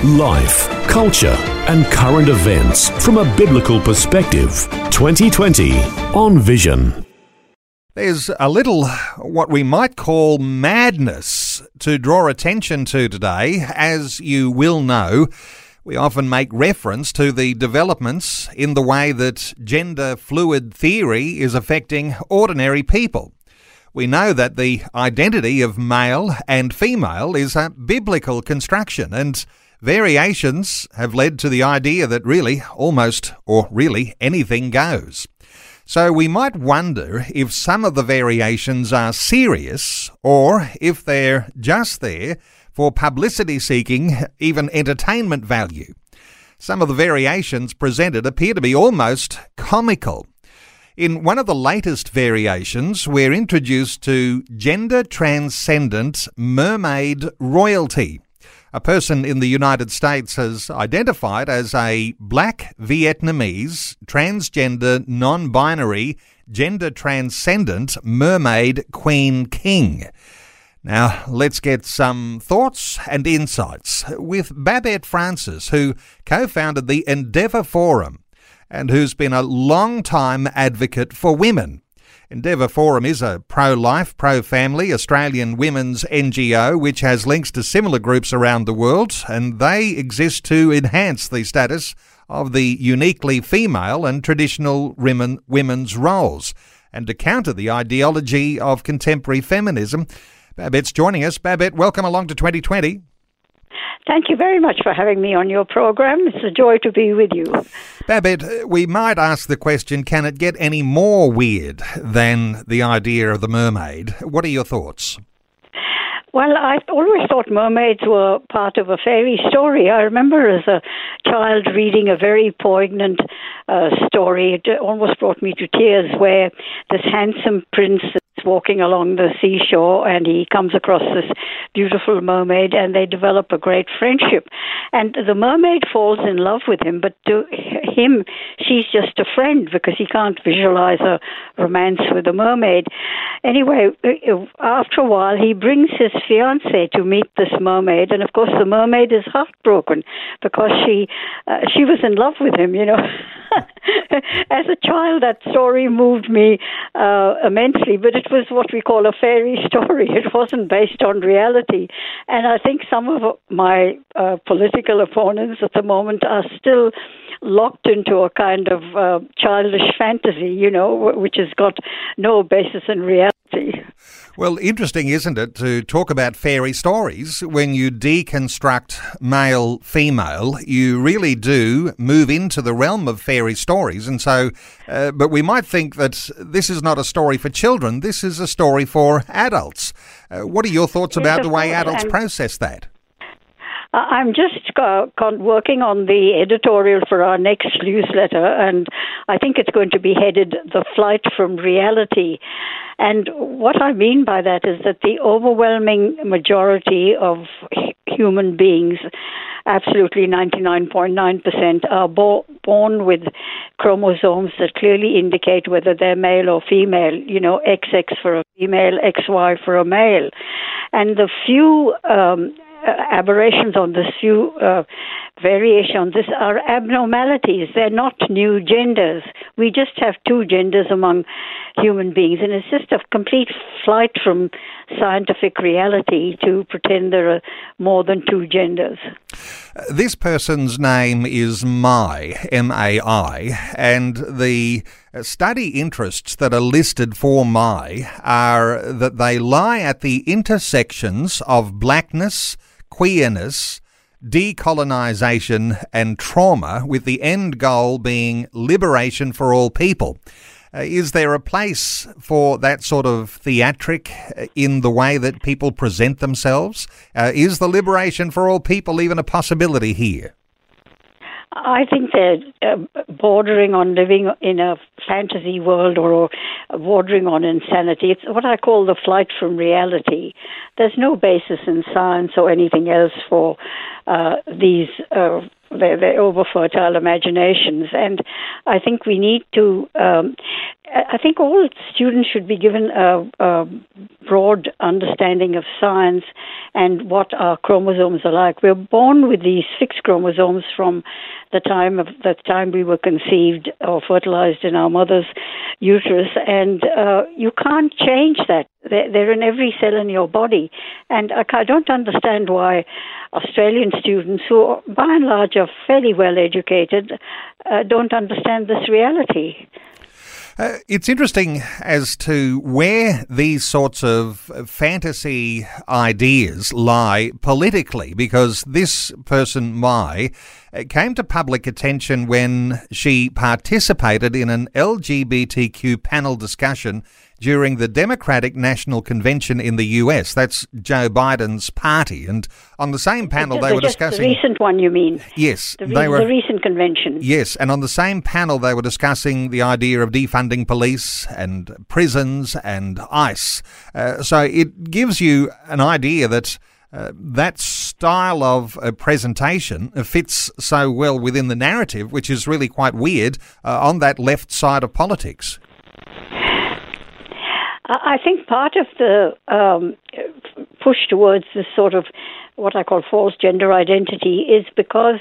Life, culture, and current events from a biblical perspective. 2020 on Vision. There's a little what we might call madness to draw attention to today. As you will know, we often make reference to the developments in the way that gender fluid theory is affecting ordinary people. We know that the identity of male and female is a biblical construction, and variations have led to the idea that really, almost, or really, anything goes. So we might wonder if some of the variations are serious or if they're just there for publicity seeking, even entertainment value. Some of the variations presented appear to be almost comical. In one of the latest variations, we're introduced to gender transcendent mermaid royalty. A person in the United States has identified as a black Vietnamese, transgender, non binary, gender transcendent mermaid queen king. Now, let's get some thoughts and insights with Babette Francis, who co founded the Endeavour Forum and who's been a long time advocate for women. Endeavour Forum is a pro life, pro family Australian women's NGO which has links to similar groups around the world, and they exist to enhance the status of the uniquely female and traditional women, women's roles and to counter the ideology of contemporary feminism. Babette's joining us. Babette, welcome along to 2020. Thank you very much for having me on your program. It's a joy to be with you. Babette, we might ask the question can it get any more weird than the idea of the mermaid? What are your thoughts? Well, I always thought mermaids were part of a fairy story. I remember as a child reading a very poignant uh, story. It almost brought me to tears, where this handsome prince walking along the seashore and he comes across this beautiful mermaid and they develop a great friendship. And the mermaid falls in love with him but to him she's just a friend because he can't visualize a romance with a mermaid anyway uh, after a while he brings his fiance to meet this mermaid and of course the mermaid is heartbroken because she uh, she was in love with him you know as a child that story moved me uh, immensely but it was what we call a fairy story. It wasn't based on reality. And I think some of my uh, political opponents at the moment are still locked into a kind of uh, childish fantasy, you know, which has got no basis in reality. Well, interesting, isn't it, to talk about fairy stories when you deconstruct male female, you really do move into the realm of fairy stories. And so, uh, but we might think that this is not a story for children, this is a story for adults. Uh, what are your thoughts yes, about the way adults process that? I'm just uh, working on the editorial for our next newsletter, and I think it's going to be headed The Flight from Reality. And what I mean by that is that the overwhelming majority of human beings, absolutely 99.9%, are bo- born with chromosomes that clearly indicate whether they're male or female, you know, XX for a female, XY for a male. And the few um, aberrations on this, few uh, variations, this are abnormalities. They're not new genders. We just have two genders among human beings, and it's just a complete flight from scientific reality to pretend there are more than two genders. This person's name is Mai, M A I, and the study interests that are listed for Mai are that they lie at the intersections of blackness, queerness, decolonisation, and trauma, with the end goal being liberation for all people. Uh, is there a place for that sort of theatric uh, in the way that people present themselves? Uh, is the liberation for all people even a possibility here? I think they're uh, bordering on living in a fantasy world or bordering on insanity. It's what I call the flight from reality. There's no basis in science or anything else for uh, these. Uh, their, their over fertile imaginations. And I think we need to, um, I think all students should be given a, a, broad understanding of science and what our chromosomes are like. We're born with these sex chromosomes from the time of the time we were conceived or fertilized in our mother's uterus, and uh, you can't change that. They're, they're, in every cell in your body, and I, I don't understand why Australian students, who by and large are fairly well educated, uh, don't understand this reality. Uh, it's interesting as to where these sorts of fantasy ideas lie politically, because this person, Mai, came to public attention when she participated in an LGBTQ panel discussion during the Democratic National Convention in the US. That's Joe Biden's party. And on the same panel, they were discussing. The recent one, you mean? Yes. The, re- they were, the recent convention. Yes. And on the same panel, they were discussing the idea of defunding police and prisons and ICE. Uh, so it gives you an idea that. Uh, that style of uh, presentation fits so well within the narrative, which is really quite weird uh, on that left side of politics. I think part of the um, push towards this sort of what I call false gender identity is because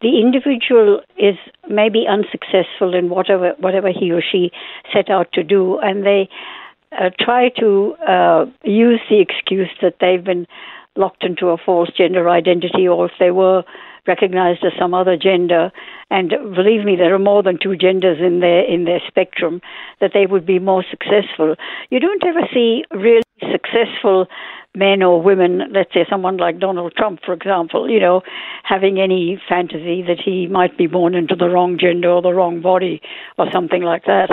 the individual is maybe unsuccessful in whatever whatever he or she set out to do, and they uh, try to uh, use the excuse that they've been locked into a false gender identity, or if they were recognized as some other gender, and believe me, there are more than two genders in their in their spectrum, that they would be more successful. You don't ever see really successful men or women, let's say someone like Donald Trump, for example, you know, having any fantasy that he might be born into the wrong gender or the wrong body or something like that.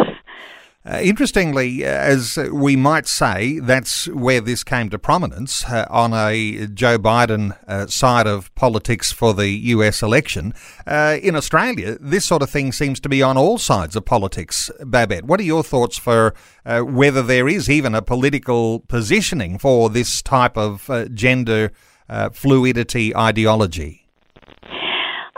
Uh, interestingly, uh, as we might say, that's where this came to prominence uh, on a Joe Biden uh, side of politics for the US election. Uh, in Australia, this sort of thing seems to be on all sides of politics. Babette, what are your thoughts for uh, whether there is even a political positioning for this type of gender fluidity ideology?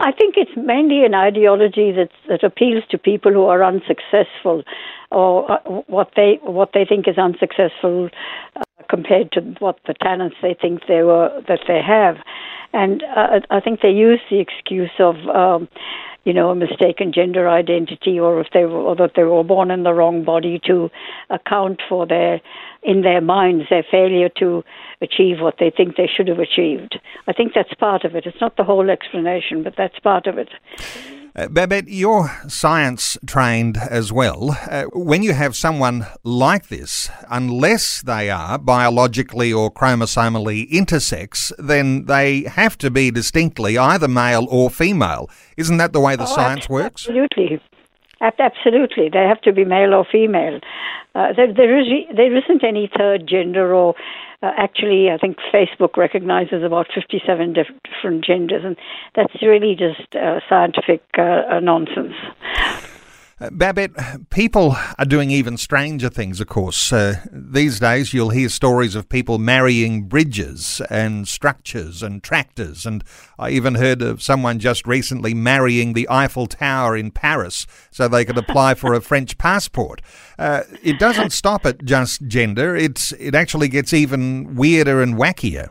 I think it's mainly an ideology that that appeals to people who are unsuccessful or uh, what they what they think is unsuccessful uh, compared to what the talents they think they were that they have, and uh, I think they use the excuse of. Um, you know, a mistaken gender identity, or if they were, or that they were born in the wrong body, to account for their, in their minds, their failure to achieve what they think they should have achieved. I think that's part of it. It's not the whole explanation, but that's part of it. Uh, Babette, you're science trained as well. Uh, when you have someone like this, unless they are biologically or chromosomally intersex, then they have to be distinctly either male or female. Isn't that the way the oh, science works? Absolutely. Absolutely, they have to be male or female. Uh, there, there, is, there isn't any third gender or uh, actually, I think Facebook recognizes about 57 diff- different genders, and that's really just uh, scientific uh, nonsense. Babette, people are doing even stranger things, of course. Uh, these days, you'll hear stories of people marrying bridges and structures and tractors. And I even heard of someone just recently marrying the Eiffel Tower in Paris so they could apply for a French passport. Uh, it doesn't stop at just gender, it's, it actually gets even weirder and wackier.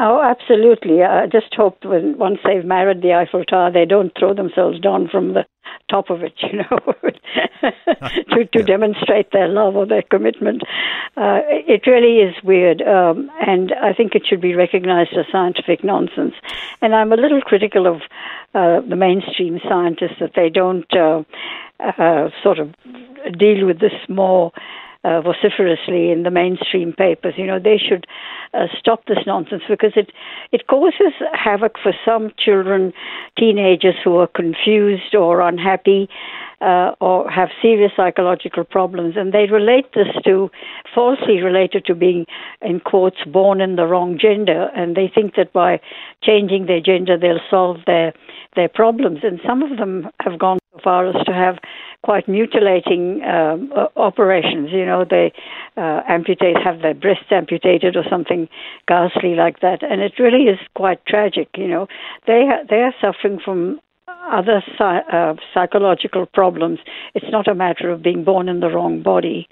Oh, absolutely. I just hope when once they've married the Eiffel Tower, they don't throw themselves down from the top of it, you know, to, to yeah. demonstrate their love or their commitment. Uh, it really is weird, um, and I think it should be recognized as scientific nonsense. And I'm a little critical of uh, the mainstream scientists that they don't uh, uh sort of deal with this more uh, vociferously in the mainstream papers. You know, they should uh, stop this nonsense because it it causes havoc for some children, teenagers who are confused or unhappy. Uh, or have serious psychological problems, and they relate this to falsely related to being, in quotes, born in the wrong gender, and they think that by changing their gender they'll solve their their problems. And some of them have gone far as to have quite mutilating um, operations. You know, they uh, amputate, have their breasts amputated or something ghastly like that, and it really is quite tragic. You know, they they are suffering from other uh, psychological problems. It's not a matter of being born in the wrong body.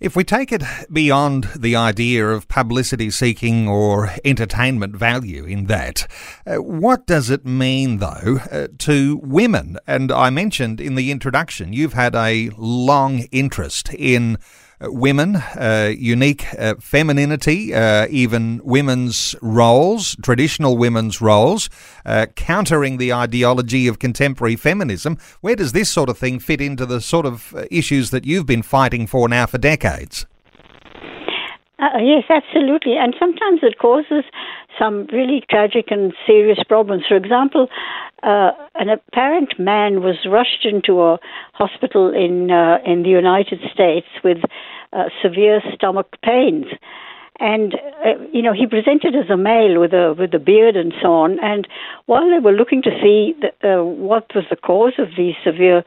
If we take it beyond the idea of publicity seeking or entertainment value in that, uh, what does it mean, though, uh, to women? And I mentioned in the introduction, you've had a long interest in women, uh, unique uh, femininity, uh, even women's roles, traditional women's roles, uh, countering the ideology of contemporary feminism. Where does this sort of thing fit into the sort of uh, issues that you've been fighting for now for decades? Uh, yes, absolutely. And sometimes it causes some really tragic and serious problems. For example, uh, an apparent man was rushed into a hospital in uh, in the United States with uh, severe stomach pains and uh, you know he presented as a male with a with a beard and so on. And while they were looking to see the, uh, what was the cause of these severe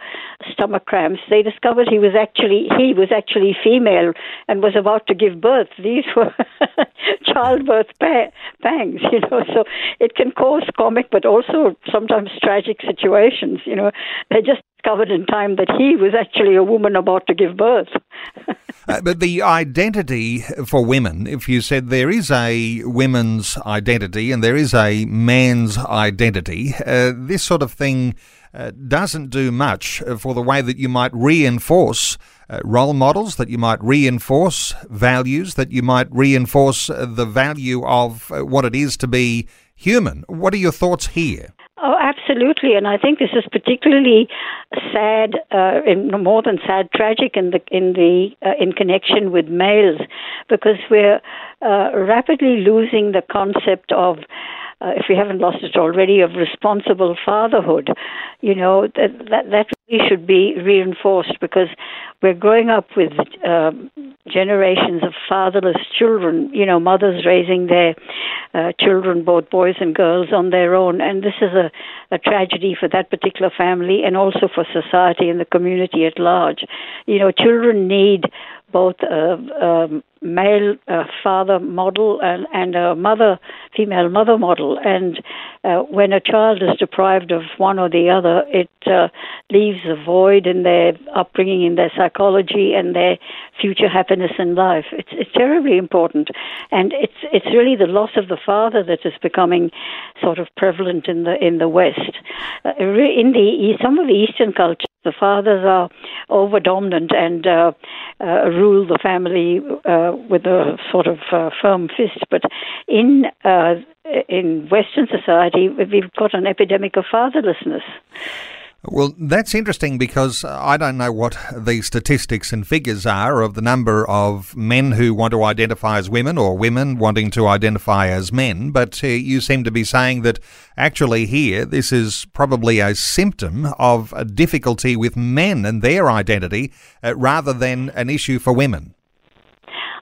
stomach cramps, they discovered he was actually he was actually female and was about to give birth. These were childbirth pa- pangs, you know. So it can cause comic, but also sometimes tragic situations. You know, they just discovered in time that he was actually a woman about to give birth. uh, but the identity for women, if you said there is a women's identity and there is a man's identity, uh, this sort of thing uh, doesn't do much for the way that you might reinforce. Uh, role models, that you might reinforce values, that you might reinforce uh, the value of uh, what it is to be human. What are your thoughts here? Oh, absolutely, and I think this is particularly sad, uh, in, more than sad, tragic in the in the uh, in connection with males, because we're uh, rapidly losing the concept of uh, if we haven't lost it already, of responsible fatherhood. You know, that, that, that really should be reinforced because we're growing up with um, generations of fatherless children, you know, mothers raising their uh, children, both boys and girls, on their own. And this is a, a tragedy for that particular family and also for society and the community at large. You know, children need both a, a male uh, father model and, and a mother, female mother model. And uh, when a child is deprived of one or the other, it uh, leaves a void in their upbringing, in their psychology, and their future happiness in life. It's, it's terribly important, and it's it's really the loss of the father that is becoming sort of prevalent in the in the West. Uh, in the some of the Eastern cultures, the fathers are over dominant and uh, uh, rule the family uh, with a sort of uh, firm fist. But in uh, in Western society, we've got an epidemic of fatherlessness. Well, that's interesting because I don't know what the statistics and figures are of the number of men who want to identify as women or women wanting to identify as men, but uh, you seem to be saying that actually here this is probably a symptom of a difficulty with men and their identity uh, rather than an issue for women.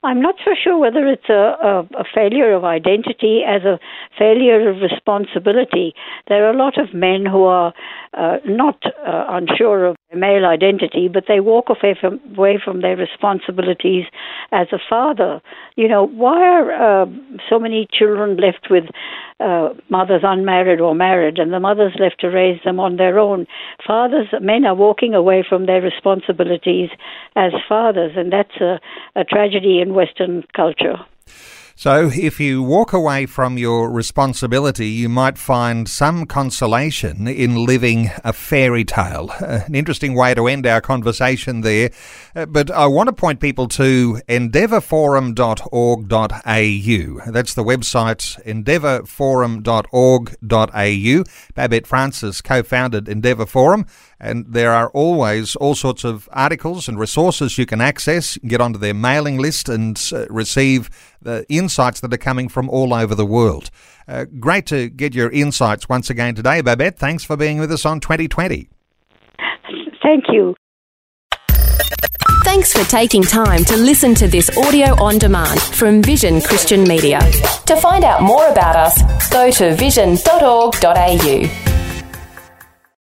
I'm not so sure whether it's a, a, a, failure of identity as a failure of responsibility. There are a lot of men who are uh, not uh, unsure of male identity, but they walk away from, away from their responsibilities as a father. You know, why are uh, so many children left with uh, mothers unmarried or married, and the mothers left to raise them on their own? Fathers, men are walking away from their responsibilities as fathers, and that's a, a tragedy in Western culture. So, if you walk away from your responsibility, you might find some consolation in living a fairy tale. Uh, an interesting way to end our conversation there. Uh, but I want to point people to endeavourforum.org.au. That's the website, endeavourforum.org.au. Babette Francis co founded Endeavour Forum And there are always all sorts of articles and resources you can access. Get onto their mailing list and uh, receive the insights that are coming from all over the world. Uh, great to get your insights once again today, Babette. Thanks for being with us on 2020. Thank you. Thanks for taking time to listen to this audio on demand from Vision Christian Media. To find out more about us, go to vision.org.au.